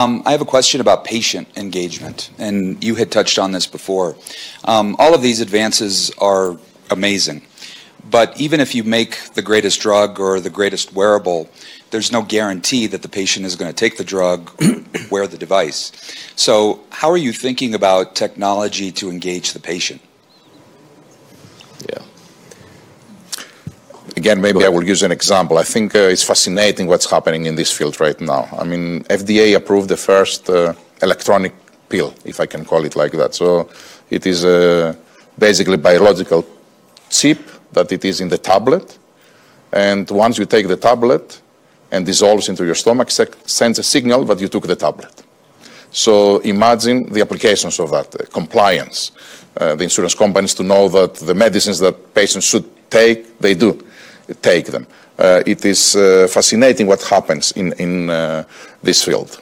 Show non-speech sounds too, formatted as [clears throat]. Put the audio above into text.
Um, I have a question about patient engagement, and you had touched on this before. Um, all of these advances are amazing, but even if you make the greatest drug or the greatest wearable, there's no guarantee that the patient is going to take the drug, [clears throat] wear the device. So, how are you thinking about technology to engage the patient? Again, maybe I will use an example. I think uh, it's fascinating what's happening in this field right now. I mean, FDA approved the first uh, electronic pill, if I can call it like that. So it is uh, basically biological chip that it is in the tablet. And once you take the tablet and dissolves into your stomach, it sends a signal that you took the tablet. So imagine the applications of that, compliance, the insurance companies to know that the medicines that patients should take, they do take them. Uh, it is uh, fascinating what happens in in uh, this field.